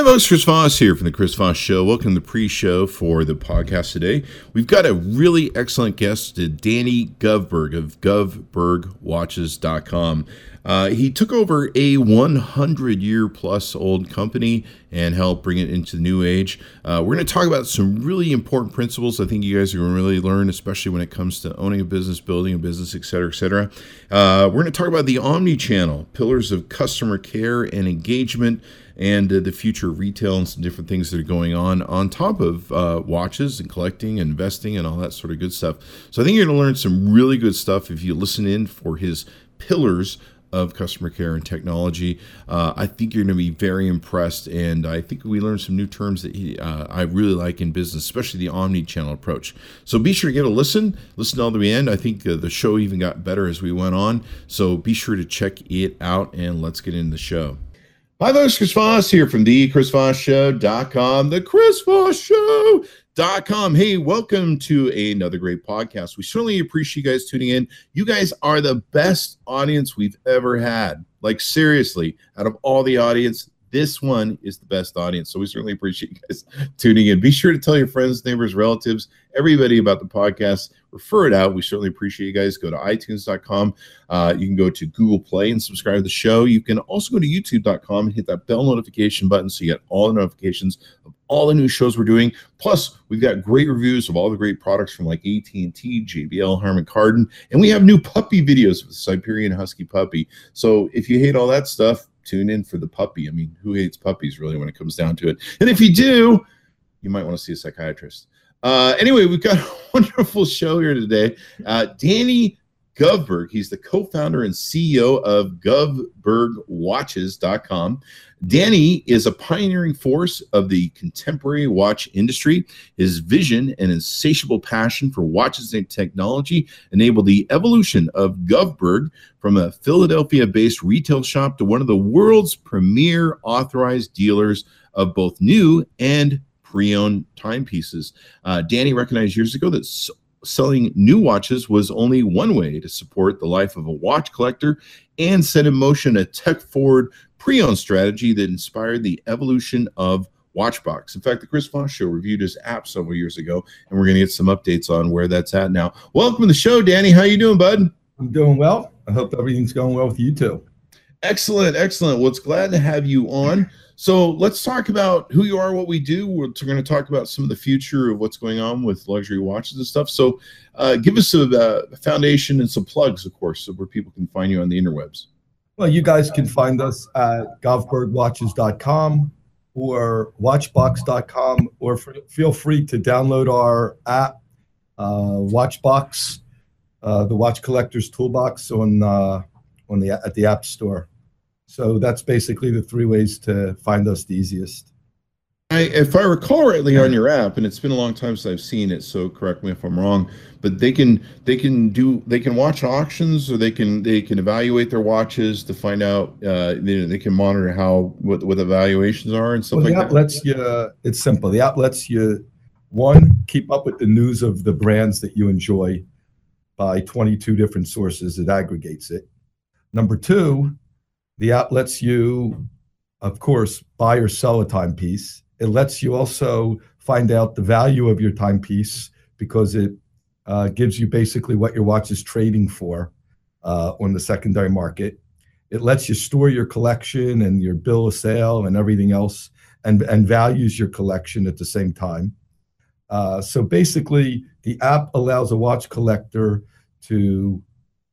Hi, folks. Chris Voss here from the Chris Voss Show. Welcome to the pre-show for the podcast today. We've got a really excellent guest, Danny Govberg of GovbergWatches.com. Uh, he took over a 100 year plus old company and helped bring it into the new age. Uh, we're going to talk about some really important principles I think you guys are going to really learn, especially when it comes to owning a business, building a business, et cetera, et cetera. Uh, we're going to talk about the omni channel, pillars of customer care and engagement and uh, the future of retail and some different things that are going on on top of uh, watches and collecting and investing and all that sort of good stuff. So I think you're going to learn some really good stuff if you listen in for his pillars of customer care and technology. Uh, I think you're going to be very impressed, and I think we learned some new terms that he, uh, I really like in business, especially the omni-channel approach. So be sure to get a listen, listen all the way end. I think uh, the show even got better as we went on. So be sure to check it out, and let's get into the show. Hi, folks. Chris Voss here from the ChrisVossShow.com. The Chris Voss Show Com. Hey, welcome to another great podcast. We certainly appreciate you guys tuning in. You guys are the best audience we've ever had. Like, seriously, out of all the audience, this one is the best audience. So we certainly appreciate you guys tuning in. Be sure to tell your friends, neighbors, relatives, everybody about the podcast. Refer it out. We certainly appreciate you guys. Go to itunes.com. Uh, you can go to Google Play and subscribe to the show. You can also go to youtube.com and hit that bell notification button so you get all the notifications of all the new shows we're doing. Plus, we've got great reviews of all the great products from like AT&T, JBL, Harman Kardon, and we have new puppy videos with Siberian Husky puppy. So if you hate all that stuff, tune in for the puppy. I mean, who hates puppies really when it comes down to it? And if you do, you might want to see a psychiatrist. Uh, anyway, we've got a wonderful show here today. Uh, Danny Govberg, he's the co founder and CEO of GovbergWatches.com. Danny is a pioneering force of the contemporary watch industry. His vision and insatiable passion for watches and technology enabled the evolution of Govberg from a Philadelphia based retail shop to one of the world's premier authorized dealers of both new and pre owned timepieces. Uh, Danny recognized years ago that selling new watches was only one way to support the life of a watch collector and set in motion a tech forward pre owned strategy that inspired the evolution of Watchbox. In fact, the Chris Voss Show reviewed his app several years ago, and we're going to get some updates on where that's at now. Welcome to the show, Danny. How are you doing, bud? I'm doing well. I hope everything's going well with you too. Excellent, excellent. Well, it's glad to have you on. So let's talk about who you are, what we do. We're, going to talk about some of the future of what's going on with luxury watches and stuff. So uh, give us a, uh, a, foundation and some plugs, of course, so where people can find you on the interwebs. Well, you guys can find us at govbergwatches.com or watchbox.com, or f- feel free to download our app, uh, Watchbox, uh, the Watch Collector's Toolbox on uh, on the at the App Store. So that's basically the three ways to find us the easiest. I, if I recall rightly on your app, and it's been a long time since I've seen it, so correct me if I'm wrong. But they can they can do they can watch auctions, or they can they can evaluate their watches to find out. Uh, they, they can monitor how what what the valuations are and stuff well, like the app that. lets you. It's simple. The app lets you one keep up with the news of the brands that you enjoy by 22 different sources. It aggregates it. Number two, the app lets you, of course, buy or sell a timepiece. It lets you also find out the value of your timepiece because it uh, gives you basically what your watch is trading for uh, on the secondary market. It lets you store your collection and your bill of sale and everything else and, and values your collection at the same time. Uh, so basically, the app allows a watch collector to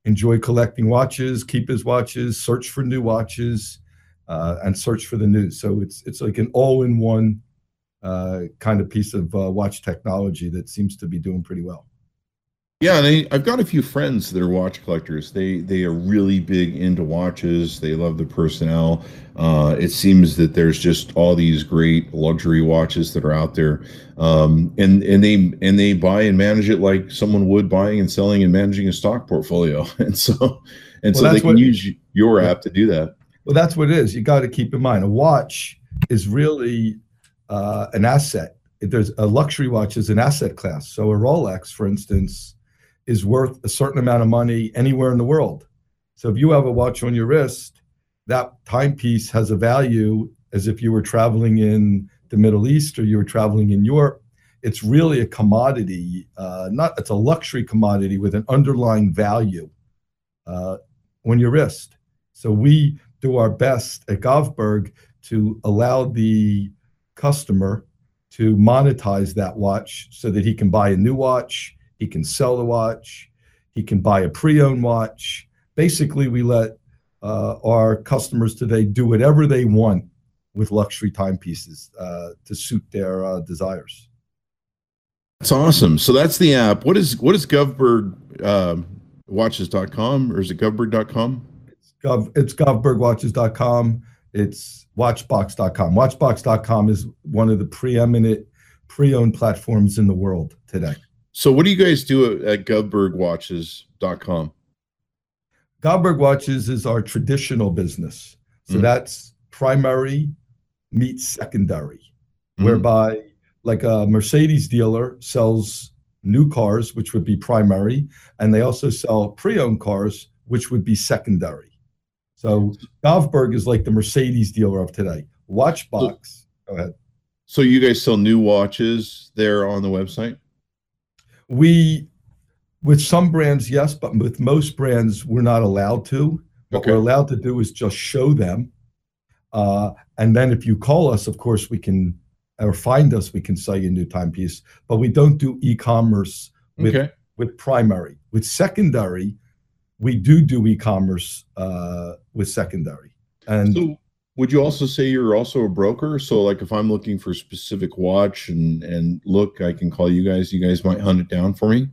enjoy collecting watches, keep his watches, search for new watches, uh, and search for the news. So it's it's like an all-in-one uh, kind of piece of uh, watch technology that seems to be doing pretty well. Yeah, they, I've got a few friends that are watch collectors. They they are really big into watches. They love the personnel. Uh, it seems that there's just all these great luxury watches that are out there, um, and and they and they buy and manage it like someone would buying and selling and managing a stock portfolio. And so and well, so they can what, use your app to do that. Well, that's what it is. You got to keep in mind a watch is really uh, an asset. There's a luxury watch is an asset class. So a Rolex, for instance is worth a certain amount of money anywhere in the world. So if you have a watch on your wrist, that timepiece has a value as if you were traveling in the Middle East or you were traveling in Europe. It's really a commodity, uh, not it's a luxury commodity with an underlying value uh, on your wrist. So we do our best at Govberg to allow the customer to monetize that watch so that he can buy a new watch, he can sell the watch, he can buy a pre-owned watch. Basically, we let uh, our customers today do whatever they want with luxury timepieces uh, to suit their uh, desires. That's awesome. So that's the app. What is what is Govberg uh, watches.com or is it govberg.com? It's, gov, it's govbergwatches.com. It's watchbox.com. Watchbox.com is one of the preeminent pre-owned platforms in the world today. So what do you guys do at, at govbergwatches.com? Govberg Watches is our traditional business. So mm-hmm. that's primary meets secondary, mm-hmm. whereby like a Mercedes dealer sells new cars, which would be primary, and they also sell pre-owned cars, which would be secondary. So Govberg is like the Mercedes dealer of today. Watchbox. So, go ahead. So you guys sell new watches there on the website? We with some brands, yes, but with most brands, we're not allowed to. What okay. we're allowed to do is just show them. Uh, and then if you call us, of course, we can, or find us, we can sell you a new timepiece. But we don't do e-commerce with, okay. with primary. With secondary, we do do e-commerce uh, with secondary. And so would you also say you're also a broker? So like if I'm looking for a specific watch and and look, I can call you guys. You guys might hunt it down for me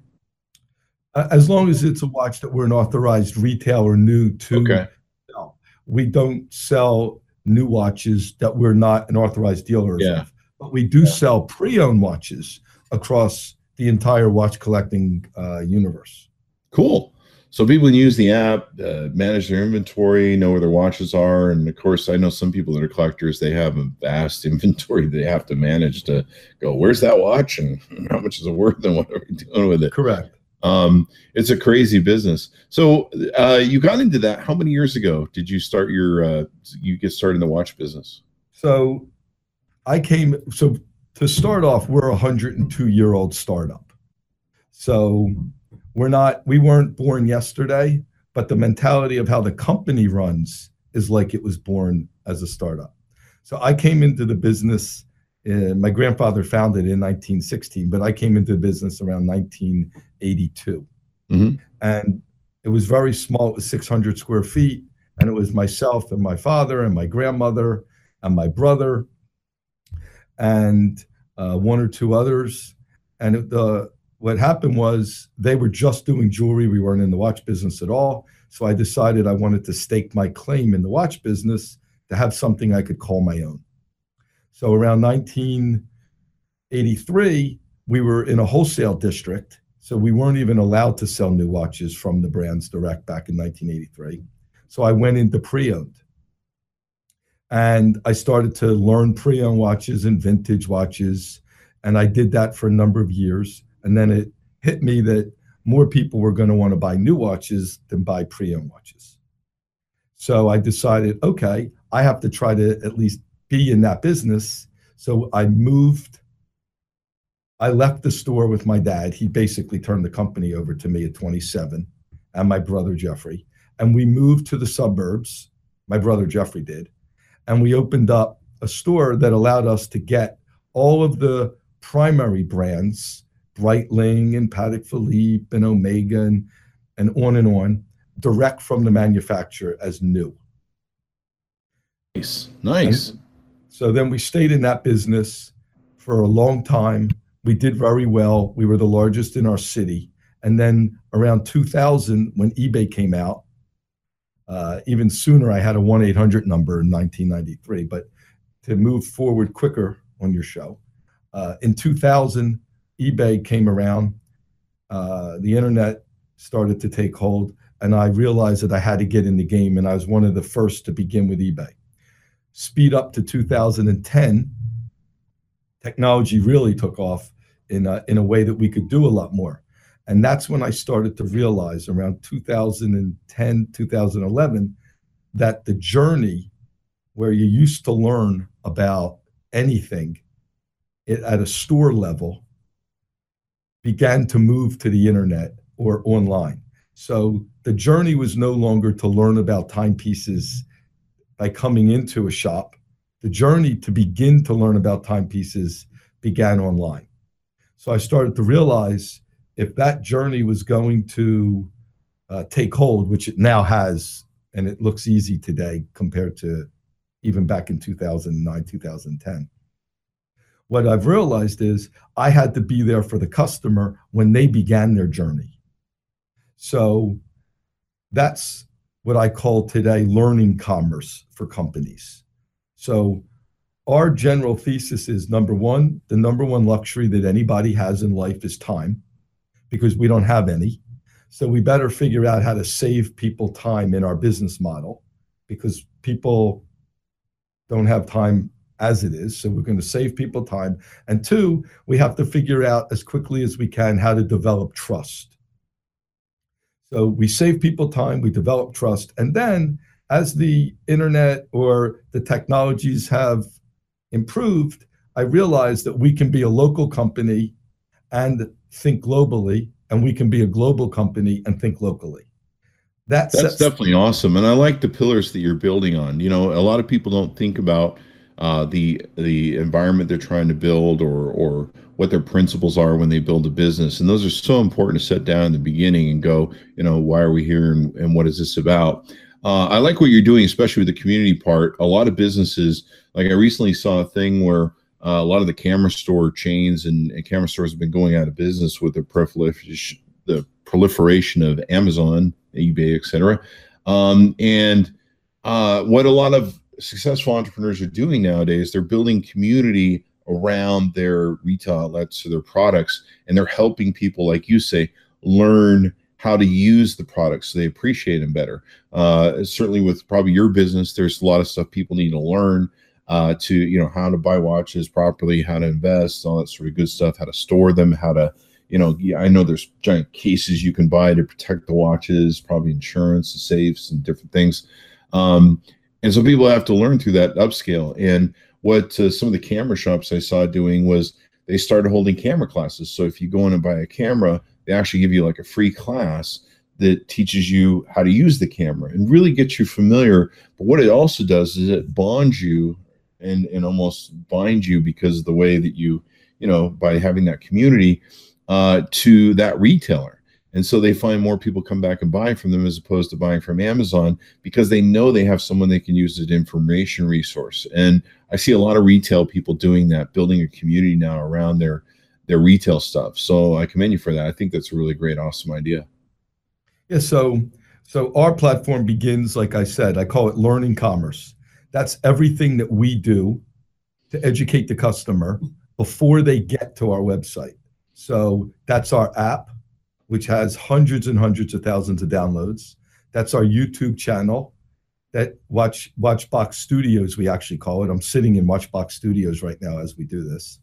as long as it's a watch that we're an authorized retailer new to okay. sell. We don't sell new watches that we're not an authorized dealer yeah. of, but we do yeah. sell pre-owned watches across the entire watch collecting uh, universe. Cool. So people can use the app, uh, manage their inventory, know where their watches are, and of course, I know some people that are collectors. They have a vast inventory they have to manage to go. Where's that watch, and how much is it worth, and what are we doing with it? Correct. Um, it's a crazy business. So uh, you got into that. How many years ago did you start your uh, you get started in the watch business? So I came. So to start off, we're a 102 year old startup. So we're not. We weren't born yesterday, but the mentality of how the company runs is like it was born as a startup. So I came into the business uh, my grandfather founded in 1916, but I came into the business around 1982. Mm-hmm. And it was very small. It was 600 square feet. And it was myself and my father and my grandmother and my brother and uh, one or two others. And the, what happened was they were just doing jewelry. We weren't in the watch business at all. So I decided I wanted to stake my claim in the watch business to have something I could call my own. So around 1983, we were in a wholesale district. So we weren't even allowed to sell new watches from the brands direct back in 1983. So I went into pre owned. And I started to learn pre owned watches and vintage watches. And I did that for a number of years. And then it hit me that more people were going to want to buy new watches than buy pre owned watches. So I decided, okay, I have to try to at least be in that business. So I moved. I left the store with my dad. He basically turned the company over to me at 27 and my brother Jeffrey. And we moved to the suburbs. My brother Jeffrey did. And we opened up a store that allowed us to get all of the primary brands, Breitling and Patek Philippe and Omega and, and on and on, direct from the manufacturer as new. Nice. Nice. And, so then we stayed in that business for a long time. We did very well. We were the largest in our city. And then around 2000, when eBay came out, uh, even sooner, I had a 1 800 number in 1993. But to move forward quicker on your show, uh, in 2000, eBay came around. Uh, the internet started to take hold, and I realized that I had to get in the game. And I was one of the first to begin with eBay speed up to 2010, technology really took off in a, in a way that we could do a lot more. And that's when I started to realize around 2010, 2011, that the journey where you used to learn about anything at a store level began to move to the internet or online. So the journey was no longer to learn about timepieces by coming into a shop. The journey to begin to learn about timepieces began online. So I started to realize if that journey was going to uh, take hold, which it now has, and it looks easy today compared to even back in 2009, 2010. What I've realized is I had to be there for the customer when they began their journey. So that's what I call today learning commerce for companies. So our general thesis is number one, the number one luxury that anybody has in life is time because we don't have any. So we better figure out how to save people time in our business model because people don't have time as it is. So we're going to save people time. And two, we have to figure out as quickly as we can how to develop trust. So we save people time, we develop trust. And then as the internet or the technologies have improved, I realized that we can be a local company and think globally, and we can be a global company and think locally. That's, That's definitely awesome. And I like the pillars that you're building on. You know, a lot of people don't think about uh, the the environment they're trying to build or or what their principles are when they build a business. And those are so important to set down in the beginning and go you know why are we here and, and what is this about? Uh, i like what you're doing especially with the community part. A lot of businesses like i recently saw a thing where uh, a lot of the camera store chains and, and, camera stores have been going out of business with the proliferation the proliferation of amazon ebay etc um, and uh, what a lot of successful entrepreneurs are doing nowadays, they're building community around their retail outlets or their products, and they're helping people, like you say, learn how to use the products so they appreciate them better. Uh, certainly, with probably your business, there's a lot of stuff people need to learn uh, to, you know, how to buy watches properly, how to invest, all that sort of good stuff, how to store them, how to you know, I know there's giant cases you can buy to protect the watches, probably insurance, safes, and different things. Um, and so people have to learn through that upscale. And what uh, some of the camera shops I saw doing was they started holding camera classes. So if you go in and buy a camera, they actually give you like a free class that teaches you how to use the camera and really gets you familiar. But what it also does is it bonds you and, and almost binds you because of the way that you, you know, by having that community uh, to that retailer. And so they find more people come back and buy from them as opposed to buying from Amazon because they know they have someone they can use as an information resource. And I see a lot of retail people doing that, building a community now around their their retail stuff. So I commend you for that. I think that's a really great, awesome idea. Yeah. So so our platform begins, like I said, I call it learning commerce. That's everything that we do to educate the customer before they get to our website. So that's our app which has hundreds and hundreds of thousands of downloads. That's our YouTube channel. That Watch Watchbox Studios, we actually call it. I'm sitting in Watchbox Studios right now as we do this,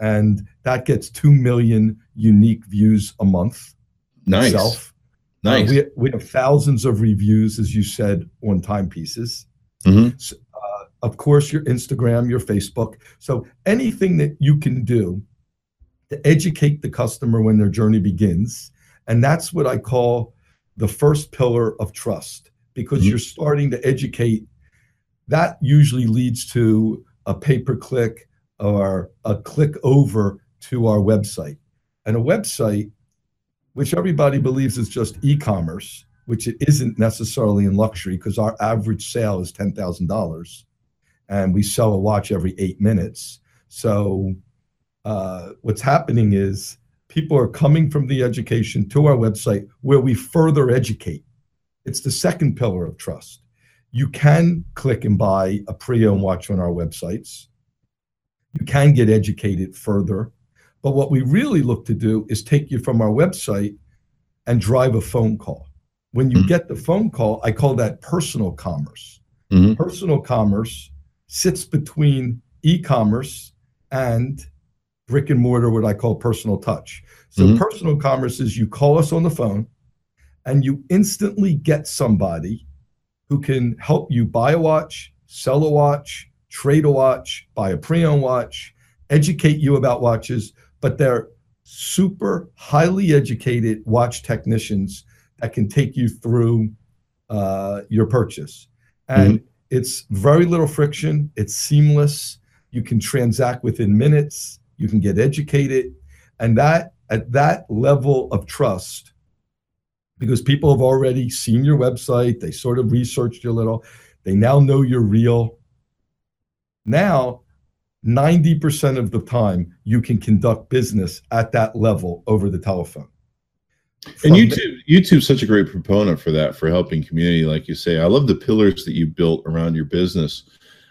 and that gets two million unique views a month. Nice. Itself. Nice. Uh, we, we have thousands of reviews, as you said, on timepieces. Mm-hmm. So, uh, of course, your Instagram, your Facebook. So anything that you can do to educate the customer when their journey begins and that's what I call the first pillar of trust because mm-hmm. you're starting to educate. That usually leads to a pay per click or a click over to our website. And a website, which everybody believes is just e commerce, which it isn't necessarily in luxury because our average sale is $10,000 and we sell a watch every eight minutes. So, uh, what's happening is people are coming from the education to our website where we further educate. It's the second pillar of trust. You can click and buy a pre owned watch on our websites. You can get educated further. But what we really look to do is take you from our website and drive a phone call. When you mm-hmm. get the phone call, I call that personal commerce. Mm-hmm. Personal commerce sits between e commerce and brick and mortar, what I call personal touch. So mm-hmm. personal commerce is you call us on the phone and you instantly get somebody who can help you buy a watch, sell a watch, trade a watch, buy a pre-owned watch, educate you about watches, but they're super highly educated watch technicians that can take you through uh, your purchase. And mm-hmm. it's very little friction, it's seamless. You can transact within minutes, you can get educated. And that at that level of trust, because people have already seen your website, they sort of researched you a little, they now know you're real. Now, 90% of the time, you can conduct business at that level over the telephone. From and YouTube, YouTube's such a great proponent for that, for helping community, like you say. I love the pillars that you built around your business.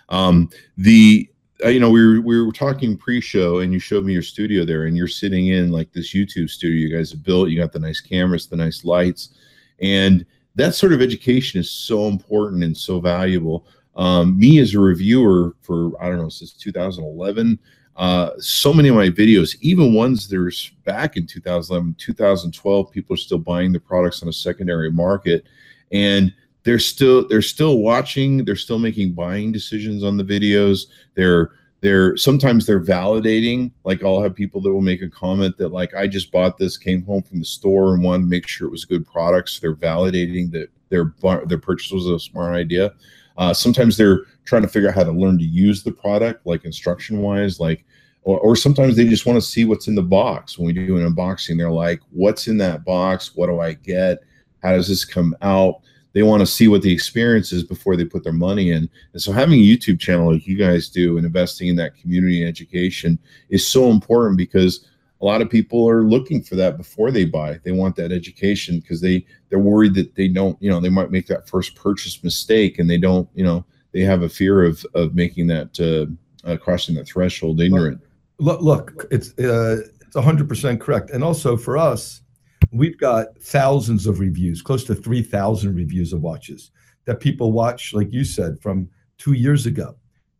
Um, the you know, we were we were talking pre-show, and you showed me your studio there, and you're sitting in like this YouTube studio you guys have built. You got the nice cameras, the nice lights, and that sort of education is so important and so valuable. Um, me as a reviewer for I don't know since 2011, uh, so many of my videos, even ones are back in 2011, 2012, people are still buying the products on a secondary market, and they're still they're still watching they're still making buying decisions on the videos. They're they're sometimes they're validating like i'll have people that will make a comment that like i just bought this came home from the store and wanted to make sure it was good products so they're validating that their their purchase was a smart idea. Uh, sometimes they're trying to figure out how to learn to use the product like instruction wise like or, or sometimes they just want to see what's in the box. When we do an unboxing they're like what's in that box? What do i get? How does this come out they want to see what the experience is before they put their money in. And so having a YouTube channel like you guys do and investing in that community education is so important because a lot of people are looking for that before they buy. They want that education because they they're worried that they don't, you know, they might make that first purchase mistake and they don't, you know, they have a fear of of making that uh, uh crossing that threshold ignorant. Look, look, it's uh, it's 100% correct. And also for us, we've got thousands of reviews, close to 3,000 reviews of watches that people watch, like you said, from two years ago.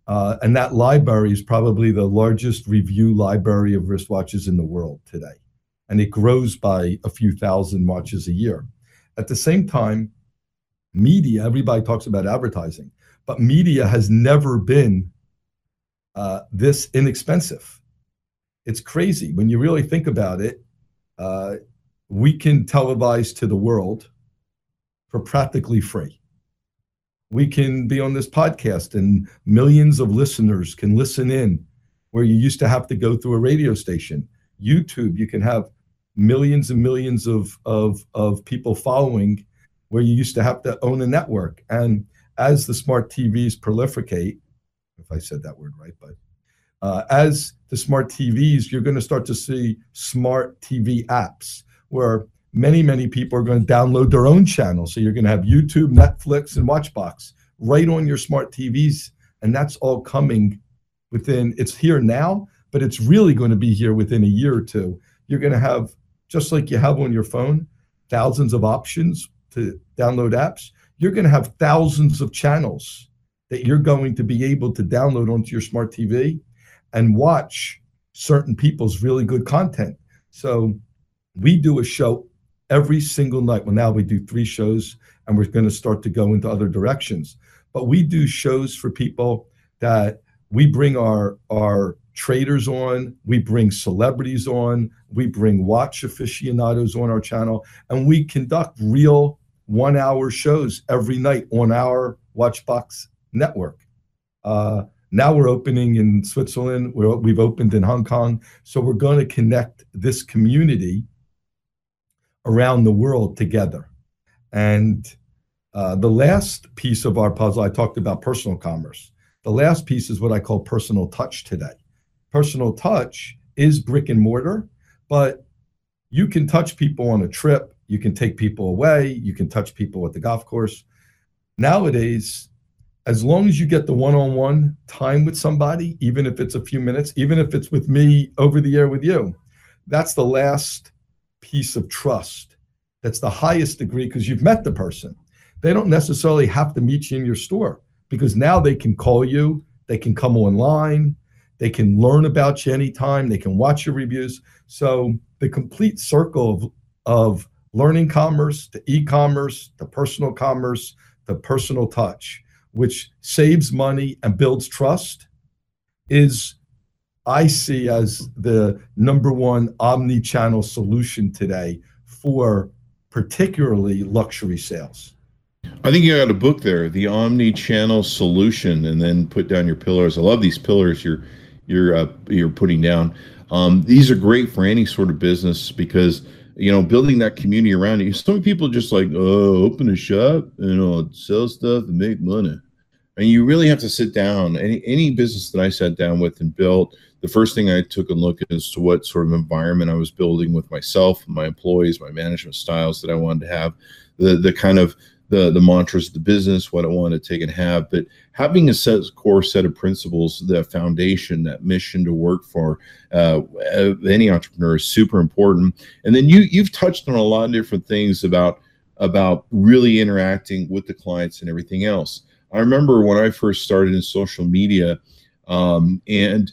Uh, and that library is probably the largest review library of wristwatches in the world today. And it grows by a few thousand watches a year. At the same time, media, everybody talks about advertising, but media has never been uh, this inexpensive. It's crazy. When you really think about it, uh, we can televise to the world for practically free. We can be on this podcast and millions of listeners can listen in where you used to have to go through a radio station. YouTube, you can have millions and millions of, of, of people following where you used to have to own a network. And as the smart TVs proliferate, if I said that word right, but uh, as the smart TVs, you're going to start to see smart TV apps where many, many people are going to download their own channel. So you're going to have YouTube, Netflix, and Watchbox right on your smart TVs. And that's all coming within, it's here now, but it's really going to be here within a year or two. You're going to have, just like you have on your phone, thousands of options to download apps. You're going to have thousands of channels that you're going to be able to download onto your smart TV and watch certain people's really good content. So we do a show every single night. Well, now we do three shows and we're going to start to go into other directions. But we do shows for people that we bring our our traders on, we bring celebrities on, we bring watch aficionados on our channel, and we conduct real one hour shows every night on our Watchbox network. Uh, now we're opening in Switzerland. we we've opened in Hong Kong. So we're going to connect this community around the world together. And uh, the last piece of our puzzle, I talked about personal commerce. The last piece is what I call personal touch today. Personal touch is brick and mortar, but you can touch people on a trip, you can take people away, you can touch people at the golf course. Nowadays, as long as you get the one on one time with somebody, even if it's a few minutes, even if it's with me over the air with you, that's the last piece of trust that's the highest degree because you've met the person. They don't necessarily have to meet you in your store because now they can call you, they can come online, they can learn about you anytime, they can watch your reviews. So the complete circle of, of learning commerce to e-commerce to personal commerce to personal touch. which saves money and builds trust, is I see as the number one omni-channel solution today for particularly luxury sales. I think you got a book there, the omni-channel solution, and then put down your pillars. I love these pillars you're you're uh, you're putting down. Um, these are great for any sort of business because you know building that community around you. So many people just like oh, open a shop, and you know, sell stuff and make money. And you really have to sit down. Any any business that I sat down with and built, the first thing I took a look at is to what sort of environment I was building with myself, my employees, my management styles that I wanted to have, the the kind of the the mantras of the business, what I wanted to take and have. But having a set core set of principles, the foundation, that mission to work for uh, any entrepreneur is super important. And then you you've touched on a lot of different things about about really interacting with the clients and everything else. I remember when I first started in social media, um, and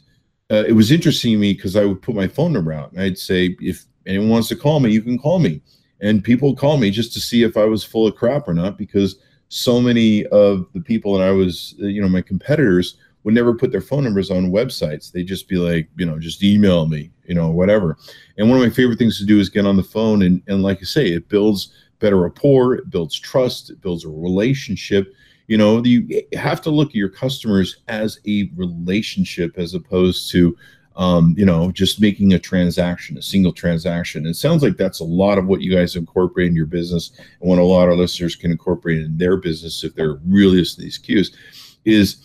uh, it was interesting to me because I would put my phone number out and I'd say, if anyone wants to call me, you can call me and people call me just to see if I was full of crap or not because so many of the people that I was, you know, my competitors would never put their phone numbers on websites. They'd just be like, you know, just email me, you know, whatever. And one of my favorite things to do is get on the phone and, and like I say, it builds better rapport, it builds trust, it builds a relationship. You know, you have to look at your customers as a relationship as opposed to um, you know, just making a transaction, a single transaction. It sounds like that's a lot of what you guys incorporate in your business, and what a lot of listeners can incorporate in their business if they're really listening to these cues, is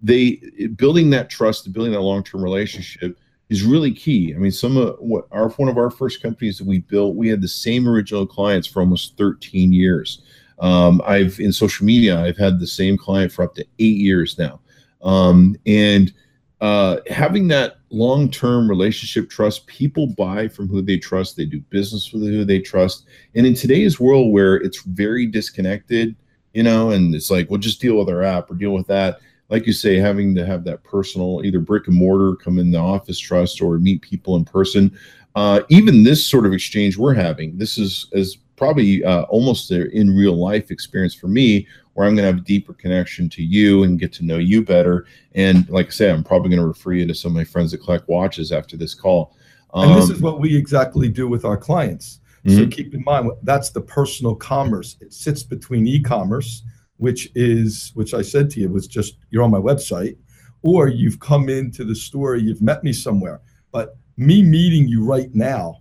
they building that trust, building that long-term relationship is really key. I mean, some of what our one of our first companies that we built, we had the same original clients for almost 13 years. Um, I've in social media, I've had the same client for up to eight years now, um, and uh, having that long-term relationship trust people buy from who they trust they do business with who they trust. And in today's world where it's very disconnected you know and it's like well just deal with our app or deal with that. Like you say having to have that personal either brick and mortar come in the office trust or meet people in person. Uh, even this sort of exchange we're having this is as probably uh, almost an in real life experience for me where I'm going to have a deeper connection to you and get to know you better. And like I said, I'm probably going to refer you to some of my friends that collect watches after this call. Um, and this is um, what we exactly do with our clients. Mm-hmm. So keep in mind that's the personal commerce. It sits between e-commerce, which is which I said to you was just you're on my website, or you've come into the store, you've met me somewhere. But me meeting you right now,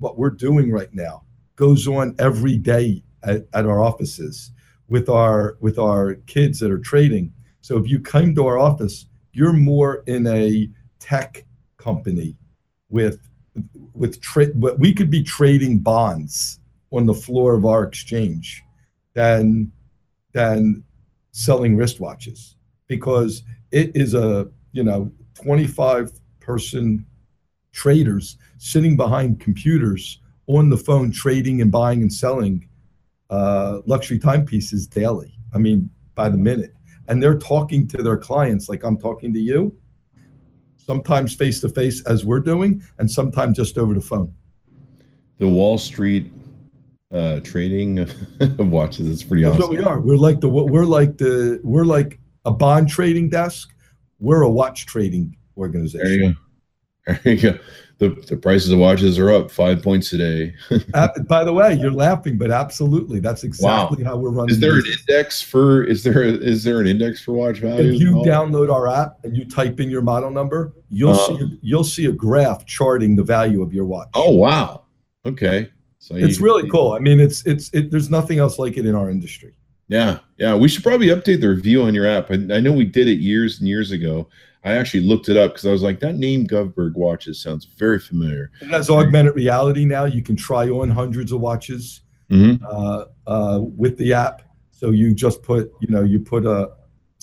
what we're doing right now, goes on every day at, at our offices with our with our kids that are trading. So if you come to our office, you're more in a tech company with with trade but we could be trading bonds on the floor of our exchange than than selling wristwatches because it is a you know 25 person traders sitting behind computers on the phone trading and buying and selling uh, luxury timepieces daily. I mean, by the minute. And they're talking to their clients like I'm talking to you, sometimes face to face as we're doing, and sometimes just over the phone. The Wall Street uh, trading of watches is pretty That's awesome. what we are. We're like the we're like the we're like a bond trading desk. We're a watch trading organization. There you go. There you go the, the prices of watches are up five points today. uh, by the way, you're laughing, but absolutely, that's exactly wow. how we're running. Is there business. an index for? Is there a, is there an index for watch value? If you download our app and you type in your model number, you'll uh, see you'll see a graph charting the value of your watch. Oh wow! Okay, so it's really cool. I mean, it's it's it, there's nothing else like it in our industry. Yeah, yeah. We should probably update the review on your app. I, I know we did it years and years ago. I actually looked it up because I was like, that name Govberg watches sounds very familiar. It has augmented reality now. You can try on hundreds of watches mm-hmm. uh, uh, with the app. So you just put, you know, you put a,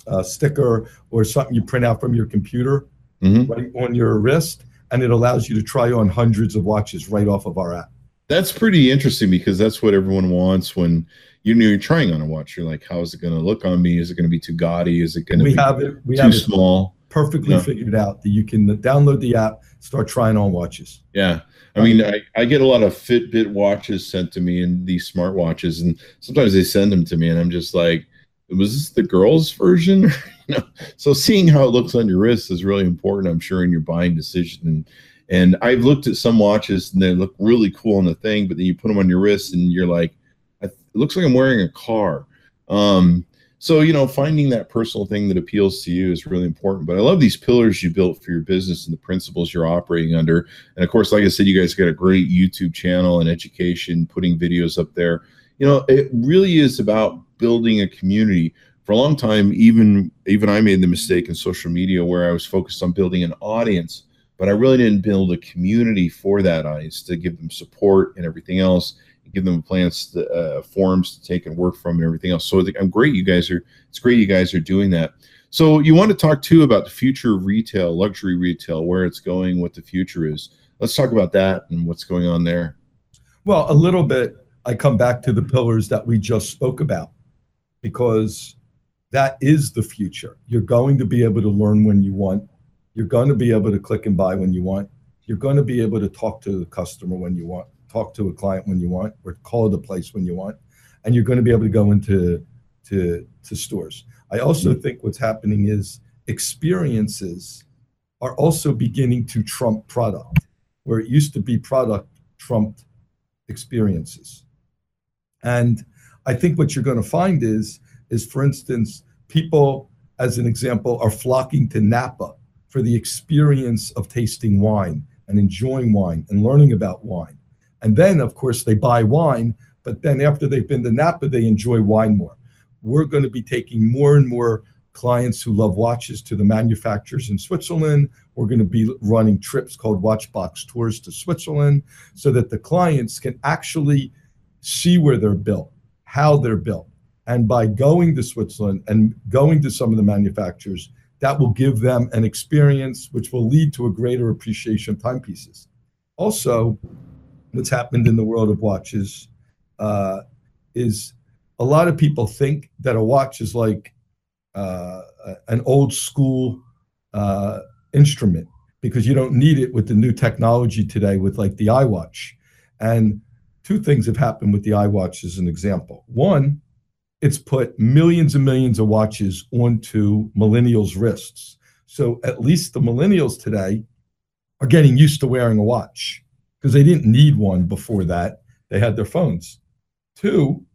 a sticker or something you print out from your computer mm-hmm. right on your wrist, and it allows you to try on hundreds of watches right off of our app. That's pretty interesting because that's what everyone wants when you know you're trying on a watch. You're like, how is it going to look on me? Is it going to be too gaudy? Is it going to be have it, we too have small? perfectly yeah. figured out that you can download the app, start trying on watches. Yeah. I mean, I, I get a lot of Fitbit watches sent to me and these smart watches, and sometimes they send them to me, and I'm just like, was this the girls version? you know, so seeing how it looks on your wrist is really important, I'm sure, in your buying decision. And and I've looked at some watches and they look really cool on the thing, but then you put them on your wrist and you're like, it looks like I'm wearing a car. Um, so you know, finding that personal thing that appeals to you is really important. But I love these pillars you built for your business and the principles you're operating under. And of course, like I said, you guys got a great YouTube channel and education, putting videos up there. You know, it really is about building a community for a long time even even i made the mistake in social media where i was focused on building an audience but i really didn't build a community for that audience to give them support and everything else and give them plans to, uh, forums to take and work from and everything else so i'm great you guys are it's great you guys are doing that so you want to talk too about the future of retail luxury retail where it's going what the future is let's talk about that and what's going on there well a little bit i come back to the pillars that we just spoke about because that is the future. You're going to be able to learn when you want. You're going to be able to click and buy when you want. You're going to be able to talk to the customer when you want, talk to a client when you want, or call the place when you want. And you're going to be able to go into to, to stores. I also mm-hmm. think what's happening is experiences are also beginning to trump product, where it used to be product trumped experiences. And I think what you're going to find is is, for instance, people, as an example, are flocking to Napa for the experience of tasting wine and enjoying wine and learning about wine. And then, of course, they buy wine, but then after they've been to Napa, they enjoy wine more. We're going to be taking more and more clients who love watches to the manufacturers in Switzerland. We're going to be running trips called Watchbox Tours to Switzerland so that the clients can actually see where they're built, how they're built, and by going to Switzerland and going to some of the manufacturers, that will give them an experience which will lead to a greater appreciation of timepieces. Also, what's happened in the world of watches uh, is a lot of people think that a watch is like uh, an old school uh, instrument because you don't need it with the new technology today with like the iWatch. And two things have happened with the iWatch as an example. One, it's put millions and millions of watches onto millennials' wrists. So at least the millennials today are getting used to wearing a watch because they didn't need one before that. They had their phones. Two,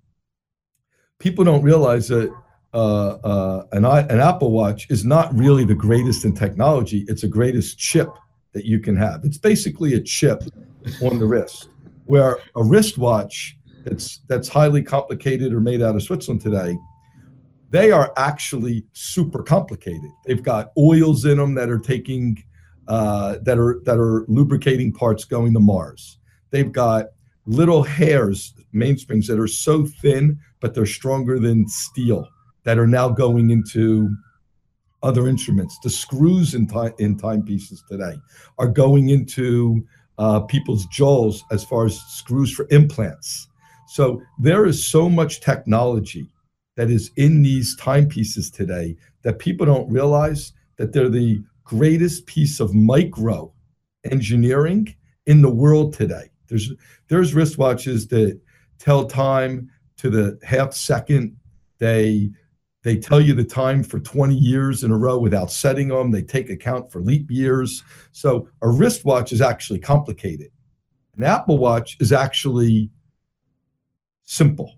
people don't realize that uh, uh, an, an Apple Watch is not really the greatest in technology. It's the greatest chip that you can have. It's basically a chip on the wrist, where a wristwatch that's that's highly complicated or made out of Switzerland today, they are actually super complicated. They've got oils in them that are taking uh, that are that are lubricating parts going to Mars. They've got little hairs, mainsprings that are so thin, but they're stronger than steel that are now going into other instruments. The screws in time in timepieces today are going into uh, people's jaws as far as screws for implants. So there is so much technology that is in these timepieces today that people don't realize that they're the greatest piece of micro engineering in the world today. There's there's wristwatches that tell time to the half second. They they tell you the time for 20 years in a row without setting them. They take account for leap years. So a wristwatch is actually complicated. An Apple Watch is actually simple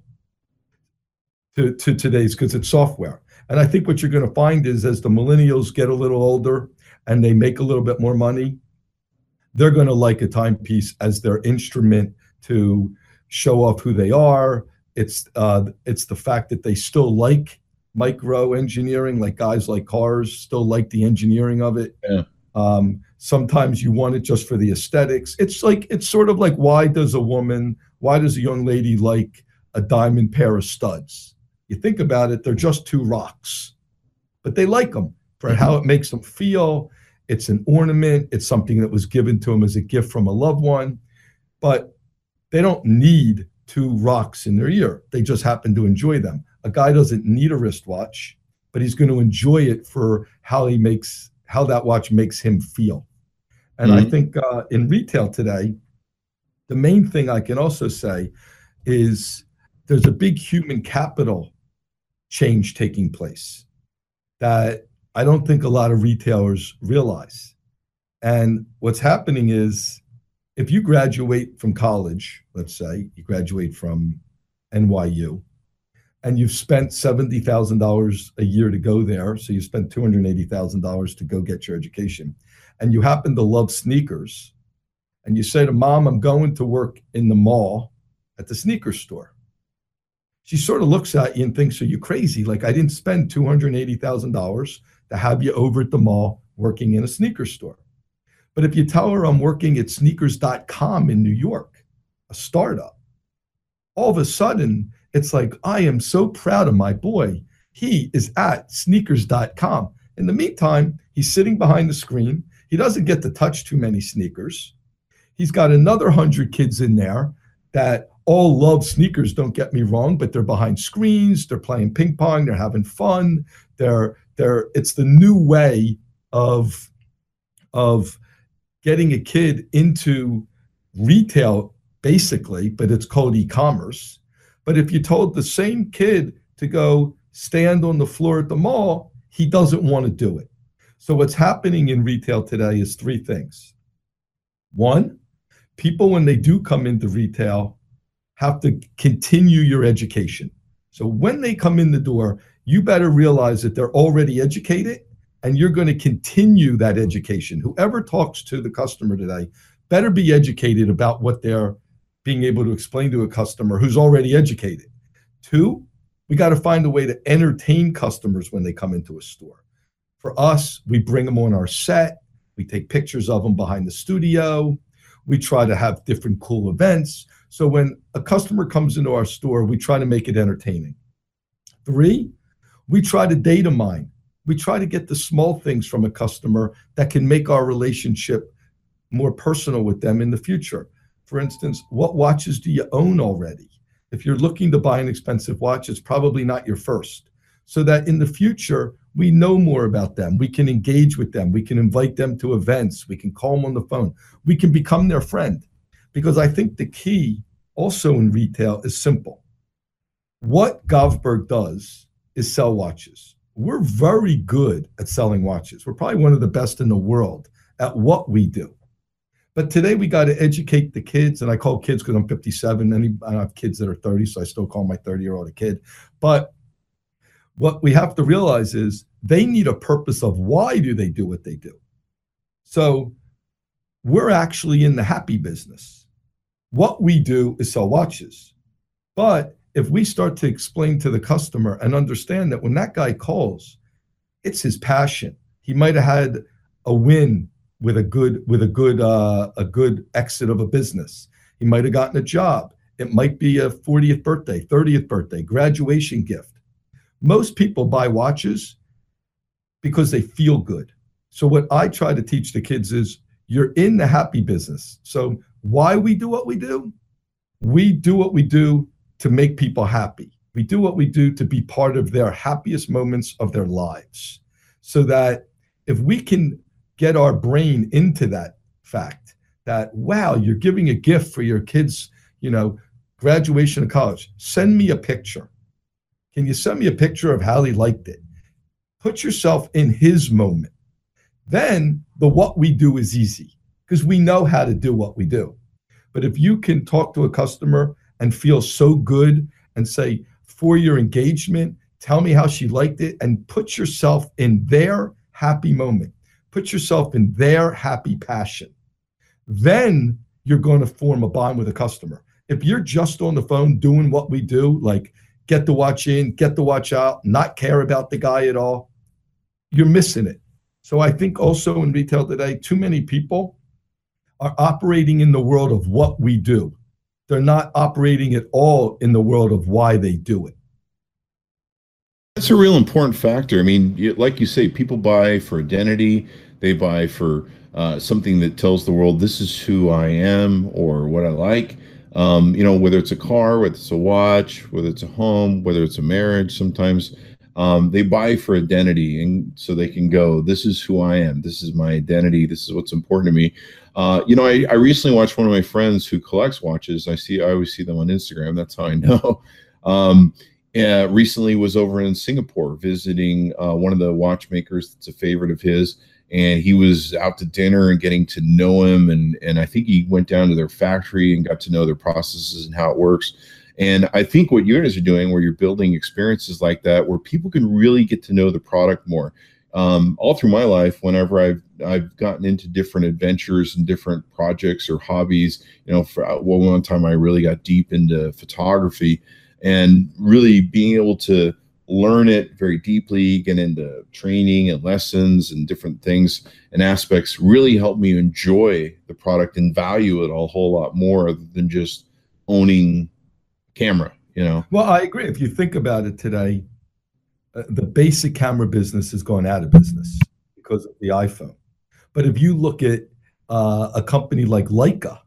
to, to today's because it's software. And I think what you're going to find is as the millennials get a little older and they make a little bit more money, they're going to like a timepiece as their instrument to show off who they are. It's uh, it's the fact that they still like micro engineering, like guys like cars still like the engineering of it. Yeah. Um, sometimes you want it just for the aesthetics. It's like it's sort of like why does a woman why does a young lady like a diamond pair of studs? You think about it, they're just two rocks, but they like them for how it makes them feel. It's an ornament, it's something that was given to them as a gift from a loved one, but they don't need two rocks in their ear. They just happen to enjoy them. A guy doesn't need a wristwatch, but he's going to enjoy it for how he makes how that watch makes him feel. And mm-hmm. I think uh, in retail today, the main thing I can also say is there's a big human capital change taking place that I don't think a lot of retailers realize. And what's happening is if you graduate from college, let's say you graduate from NYU, and you've spent $70,000 a year to go there, so you spent $280,000 to go get your education, and you happen to love sneakers, and you say to mom, I'm going to work in the mall at the sneaker store. She sort of looks at you and thinks, Are you crazy? Like, I didn't spend $280,000 to have you over at the mall working in a sneaker store. But if you tell her I'm working at sneakers.com in New York, a startup, all of a sudden it's like, I am so proud of my boy. He is at sneakers.com. In the meantime, he's sitting behind the screen. He doesn't get to touch too many sneakers. He's got another hundred kids in there that all love sneakers, don't get me wrong, but they're behind screens, they're playing ping pong, they're having fun. They're they're it's the new way of of getting a kid into retail basically, but it's called e-commerce. But if you told the same kid to go stand on the floor at the mall, he doesn't want to do it. So what's happening in retail today is three things. One, people when they do come into retail have to continue your education. So when they come in the door, you better realize that they're already educated and you're going to continue that education. Whoever talks to the customer today better be educated about what they're being able to explain to a customer who's already educated. Two, we got to find a way to entertain customers when they come into a store. For us, we bring them on our set, we take pictures of them behind the studio, we try to have different cool events. So when a customer comes into our store, we try to make it entertaining. Three, we try to data mine. We try to get the small things from a customer that can make our relationship more personal with them in the future. For instance, what watches do you own already? If you're looking to buy an expensive watch, it's probably not your first. So that in the future, we know more about them. We can engage with them. We can invite them to events. We can call them on the phone. We can become their friend. Because I think the key also in retail is simple. What Govberg does is sell watches. We're very good at selling watches. We're probably one of the best in the world at what we do. But today we got to educate the kids, and I call kids because I'm 57. Any I have kids that are 30, so I still call my 30 year old a kid. But what we have to realize is they need a purpose of why do they do what they do. So we're actually in the happy business. What we do is sell watches. But if we start to explain to the customer and understand that when that guy calls, it's his passion. He might have had a win with a good with a good uh, a good exit of a business. He might have gotten a job. It might be a 40th birthday, 30th birthday, graduation gift. Most people buy watches because they feel good. So what I try to teach the kids is you're in the happy business. So why we do what we do? We do what we do to make people happy. We do what we do to be part of their happiest moments of their lives. So that if we can get our brain into that fact that wow you're giving a gift for your kids you know graduation of college send me a picture can you send me a picture of how he liked it put yourself in his moment then the what we do is easy because we know how to do what we do but if you can talk to a customer and feel so good and say for your engagement tell me how she liked it and put yourself in their happy moment Put yourself in their happy passion. Then you're going to form a bond with a customer. If you're just on the phone doing what we do, like get the watch in, get the watch out, not care about the guy at all, you're missing it. So I think also in retail today, too many people are operating in the world of what we do. They're not operating at all in the world of why they do it. That's a real important factor. I mean, like you say, people buy for identity. They buy for uh, something that tells the world this is who I am or what I like. Um, you know, whether it's a car, whether it's a watch, whether it's a home, whether it's a marriage. Sometimes um, they buy for identity, and so they can go, "This is who I am. This is my identity. This is what's important to me." Uh, you know, I, I recently watched one of my friends who collects watches. I see, I always see them on Instagram. That's how I know. Um, uh, recently was over in Singapore visiting uh, one of the watchmakers that's a favorite of his, and he was out to dinner and getting to know him, and and I think he went down to their factory and got to know their processes and how it works. And I think what you guys are doing, where you're building experiences like that, where people can really get to know the product more. Um, all through my life, whenever I've I've gotten into different adventures and different projects or hobbies, you know, for well, one time I really got deep into photography and really being able to learn it very deeply, get into training and lessons and different things and aspects really helped me enjoy the product and value it a whole lot more than just owning camera, you know. Well, I agree. If you think about it today, uh, the basic camera business has gone out of business because of the iPhone. But if you look at uh, a company like Leica,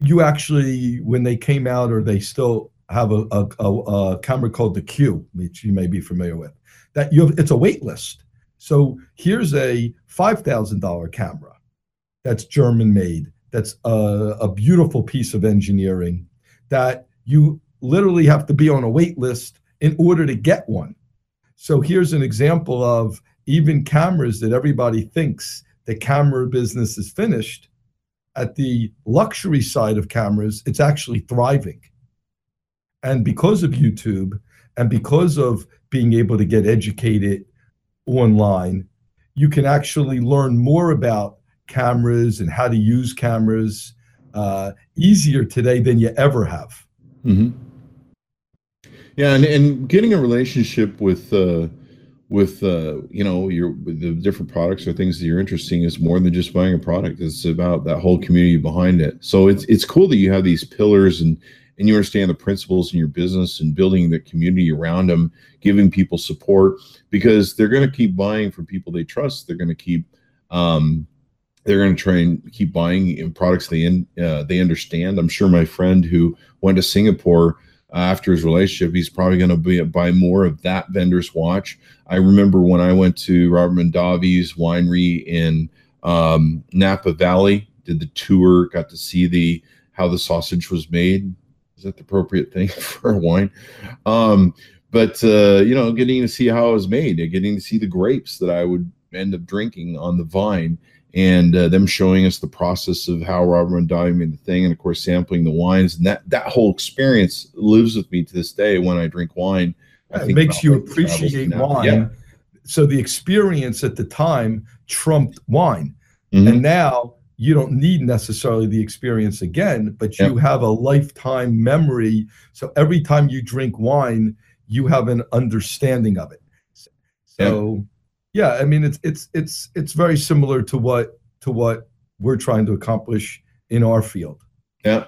you actually, when they came out, or they still have a, a, a, a camera called the Q, which you may be familiar with. That you have, it's a wait list. So here's a five thousand dollar camera that's German made. That's a, a beautiful piece of engineering that you literally have to be on a wait list in order to get one. So here's an example of even cameras that everybody thinks the camera business is finished. At the luxury side of cameras, it's actually thriving. And because of YouTube and because of being able to get educated online, you can actually learn more about cameras and how to use cameras uh, easier today than you ever have. Mm-hmm. Yeah, and, and getting a relationship with uh, with uh, you know your the different products or things that you're interested in is more than just buying a product. It's about that whole community behind it. So it's it's cool that you have these pillars and and you understand the principles in your business and building the community around them, giving people support because they're going to keep buying from people they trust. They're going to keep, um, they're going to try and keep buying in products they in, uh, they understand. I'm sure my friend who went to Singapore uh, after his relationship, he's probably going to be buy more of that vendor's watch. I remember when I went to Robert Mondavi's winery in um, Napa Valley, did the tour, got to see the how the sausage was made that the appropriate thing for a wine? Um, but uh, you know, getting to see how it was made, getting to see the grapes that I would end up drinking on the vine, and uh, them showing us the process of how Robert Mondavi made the thing, and of course sampling the wines, and that that whole experience lives with me to this day when I drink wine. I it makes you appreciate wine. Yeah. So the experience at the time trumped wine, mm-hmm. and now you don't need necessarily the experience again, but you yep. have a lifetime memory. So every time you drink wine, you have an understanding of it. So yep. yeah, I mean it's it's it's it's very similar to what to what we're trying to accomplish in our field. Yeah.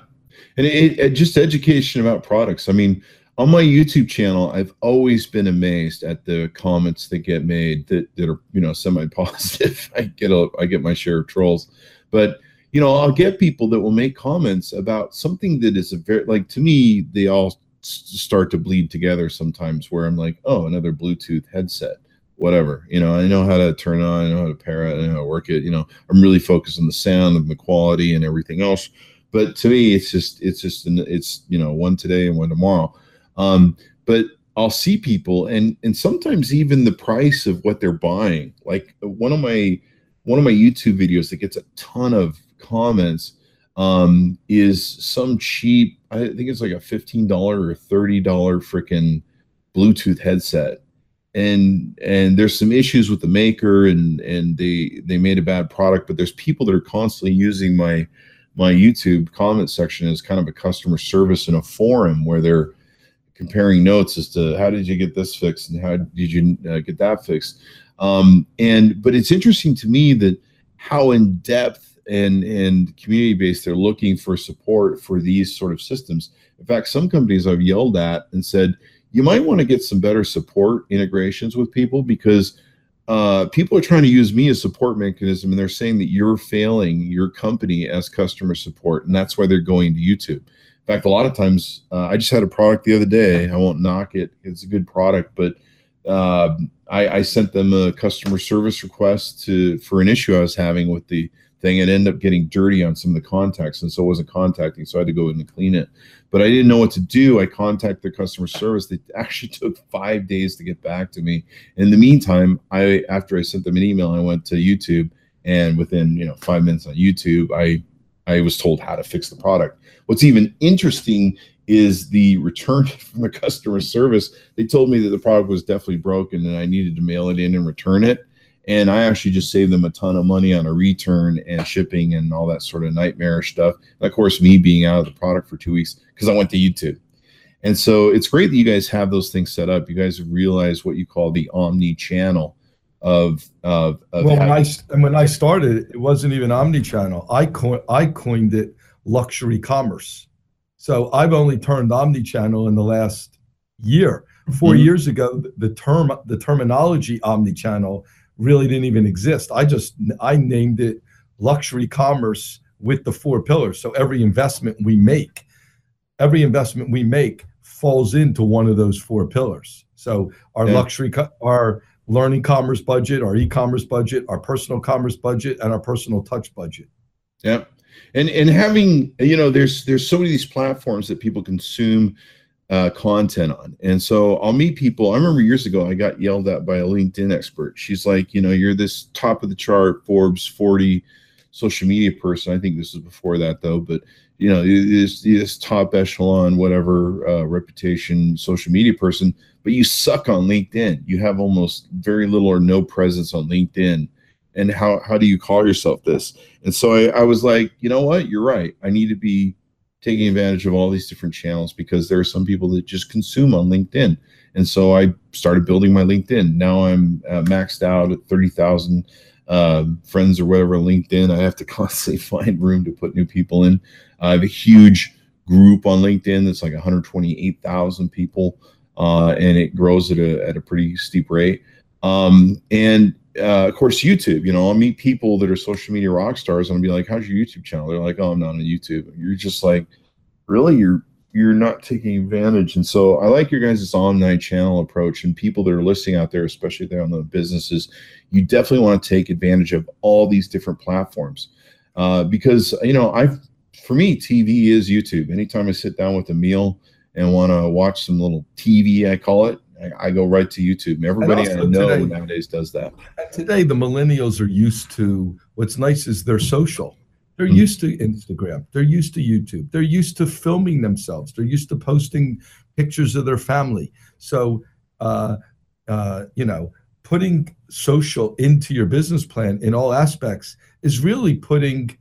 And it, it, just education about products. I mean, on my YouTube channel, I've always been amazed at the comments that get made that, that are, you know, semi-positive. I get a I get my share of trolls but you know, I'll get people that will make comments about something that is a very like to me, they all start to bleed together sometimes. Where I'm like, oh, another Bluetooth headset, whatever. You know, I know how to turn on, I know how to pair it, I know how to work it. You know, I'm really focused on the sound and the quality and everything else. But to me, it's just it's just an, it's you know one today and one tomorrow. Um, but I'll see people and and sometimes even the price of what they're buying. Like one of my one of my YouTube videos that gets a ton of comments um, is some cheap, I think it's like a $15 or $30 freaking Bluetooth headset. And and there's some issues with the maker and and they they made a bad product, but there's people that are constantly using my my YouTube comment section as kind of a customer service in a forum where they're comparing notes as to how did you get this fixed and how did you uh, get that fixed. Um, and but it's interesting to me that how in depth and and community based they're looking for support for these sort of systems. In fact, some companies I've yelled at and said you might want to get some better support integrations with people because uh, people are trying to use me as support mechanism and they're saying that you're failing your company as customer support and that's why they're going to youtube. In fact a lot of times uh, i just had a product the other day. I won't knock it. It's a good product but uh, I, I, sent them a customer service request to for an issue I was having with the thing and end up getting dirty on some of the contacts, and so I wasn't contacting, so I had to go in and clean it. But I didn't know what to do. I contacted their customer service. They actually took five days to get back to me. In the meantime, I after I sent them an email, I went to YouTube, and within you know five minutes on YouTube, I I was told how to fix the product. What's even interesting is the return from the customer service. They told me that the product was definitely broken and I needed to mail it in and return it. And I actually just saved them a ton of money on a return and shipping and all that sort of nightmarish stuff. And of course, me being out of the product for two weeks because I went to YouTube. And so it's great that you guys have those things set up. You guys realize what you call the omni channel of of, of well when I and when I started it wasn't even omni-channel I co- I coined it luxury commerce so I've only turned omni-channel in the last year 4 mm-hmm. years ago the term the terminology omni-channel really didn't even exist I just I named it luxury commerce with the four pillars so every investment we make every investment we make falls into one of those four pillars so our yeah. luxury our learning commerce budget, our e-commerce budget, our personal commerce budget, and our personal touch budget. Yeah. And and having, you know, there's there's so many these platforms that people consume uh, content on. And so I'll meet people. I remember years ago I got yelled at by a LinkedIn expert. She's like, you know, you're this top of the chart Forbes 40 social media person. I think this was before that though, but you know, this this top echelon, whatever uh, reputation social media person, but you suck on LinkedIn. You have almost very little or no presence on LinkedIn. And how how do you call yourself this? And so I, I was like, you know what? You're right. I need to be taking advantage of all these different channels because there are some people that just consume on LinkedIn. And so I started building my LinkedIn. Now I'm uh, maxed out at 30,000 uh, friends or whatever LinkedIn. I have to constantly find room to put new people in. I have a huge group on LinkedIn that's like 128,000 people, uh, and it grows at a at a pretty steep rate. Um, and uh, of course, YouTube. You know, I'll meet people that are social media rock stars, and I'll be like, "How's your YouTube channel?" They're like, "Oh, I'm not on YouTube." You're just like, really? You're you're not taking advantage. And so I like your guys' online channel approach and people that are listening out there, especially there on the businesses, you definitely want to take advantage of all these different platforms. Uh, because you know, I've for me, TV is YouTube. Anytime I sit down with a meal and want to watch some little TV, I call it, I, go right to YouTube. Everybody I know today, nowadays does that. Today, the millennials are used to what's nice is they're social. They're mm-hmm. used to Instagram. They're used to YouTube. They're used to filming themselves. They're used to posting pictures of their family. So, uh, uh, you know, putting social into your business plan in all aspects is really putting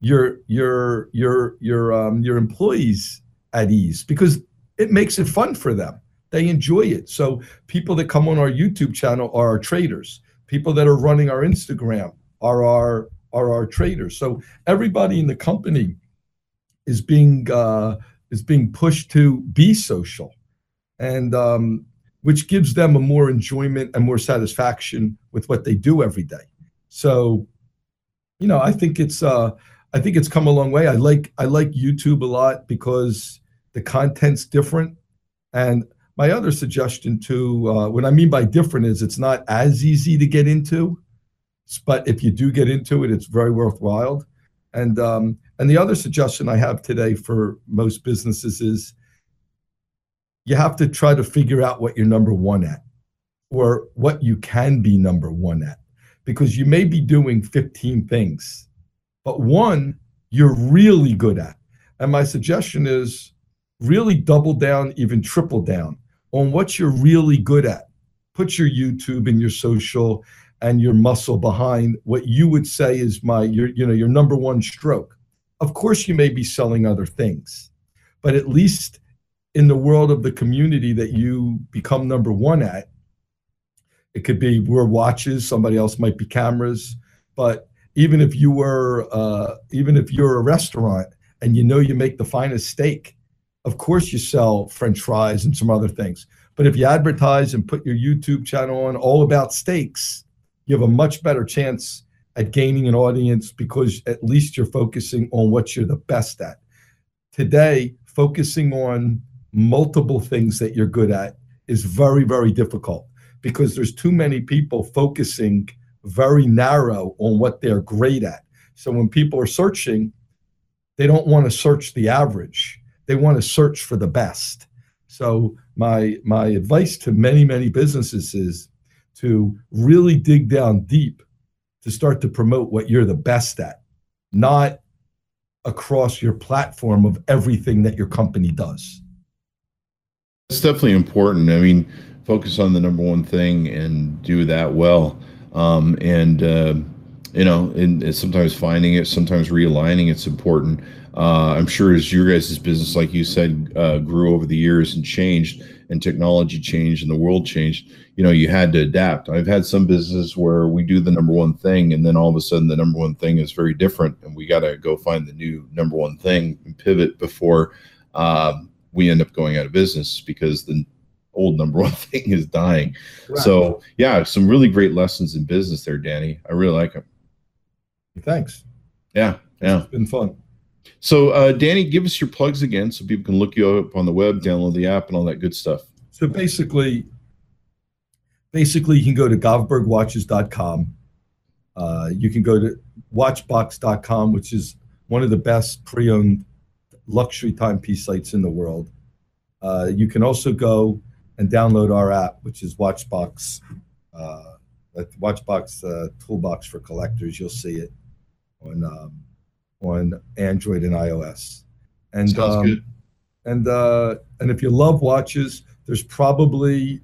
your your your your um, your employees at ease because it makes it fun for them. They enjoy it. So people that come on our YouTube channel are our traders. People that are running our Instagram are our are our traders. So everybody in the company is being uh, is being pushed to be social, and um, which gives them a more enjoyment and more satisfaction with what they do every day. So, you know, I think it's uh, I think it's come a long way. I like I like YouTube a lot because the content's different. And my other suggestion too, uh, what I mean by different is it's not as easy to get into, but if you do get into it, it's very worthwhile. And um, and the other suggestion I have today for most businesses is you have to try to figure out what you're number one at, or what you can be number one at, because you may be doing 15 things but one you're really good at. And my suggestion is really double down, even triple down on what you're really good at. Put your YouTube and your social and your muscle behind what you would say is my your you know your number one stroke. Of course you may be selling other things, but at least in the world of the community that you become number one at, it could be we're watches, somebody else might be cameras, but even if you were uh, even if you're a restaurant and you know you make the finest steak of course you sell french fries and some other things but if you advertise and put your youtube channel on all about steaks you have a much better chance at gaining an audience because at least you're focusing on what you're the best at today focusing on multiple things that you're good at is very very difficult because there's too many people focusing very narrow on what they're great at. So when people are searching, they don't want to search the average. They want to search for the best. So my my advice to many many businesses is to really dig down deep to start to promote what you're the best at, not across your platform of everything that your company does. It's definitely important. I mean, focus on the number one thing and do that well. Um, and uh, you know, and, and, sometimes finding it, sometimes realigning it's important. Uh, I'm sure as your guys' business, like you said, uh, grew over the years and changed, and technology changed and the world changed. You know, you had to adapt. I've had some businesses where we do the number one thing, and then all of a sudden the number one thing is very different, and we got to go find the new number one thing and pivot before uh, we end up going out of business because the old number one thing is dying. Right. So yeah, some really great lessons in business there, Danny. I really like them. Thanks. Yeah, yeah, it's been fun. So, uh, Danny, give us your plugs again so people can look you up on the web, download the app, and all that good stuff. So basically, basically, you can go to govbergwatches.com. Uh, you can go to watchbox.com, which is one of the best pre-owned luxury timepiece sites in the world. Uh, you can also go and download our app, which is Watchbox, uh, Watchbox uh, Toolbox for collectors. You'll see it on um, on Android and iOS. And Sounds um, good. and uh, and if you love watches, there's probably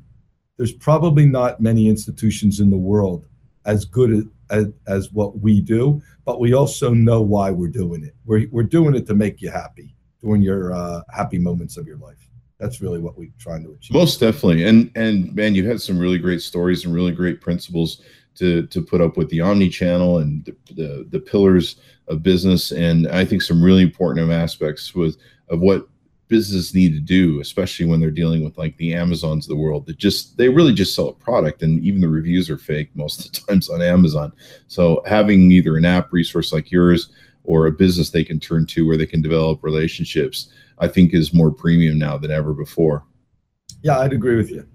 there's probably not many institutions in the world as good as, as what we do, but we also know why we're doing it. We're, we're doing it to make you happy during your uh, happy moments of your life. That's really what we're trying to achieve. Most definitely. And and man, you had some really great stories and really great principles to to put up with the omni channel and the, the, the pillars of business. And i think some really important aspects with of what businesses need to do especially when they're dealing with like the amazons of the world that just they really just sell a product and even the reviews are fake most of the times on amazon. So having either an app resource like yours or a business they can turn to where they can develop relationships i think is more premium now than ever before. Yeah i'd agree with you.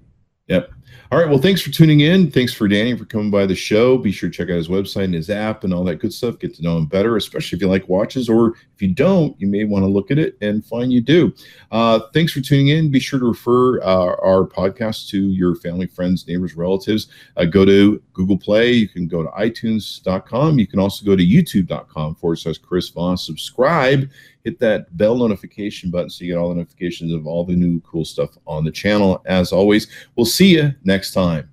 Yep. All right. Well, thanks for tuning in. Thanks for Danny for coming by the show. Be sure to check out his website and his app and all that good stuff. Get to know him better, especially if you like watches, or if you don't, you may want to look at it and find you do. Uh, thanks for tuning in. Be sure to refer uh, our podcast to your family, friends, neighbors, relatives. Uh, go to Google Play. You can go to iTunes.com. You can also go to YouTube.com forward slash Chris Voss. Subscribe hit that bell notification button so you get all the notifications of all the new cool stuff on the channel. As always, we'll see you next time.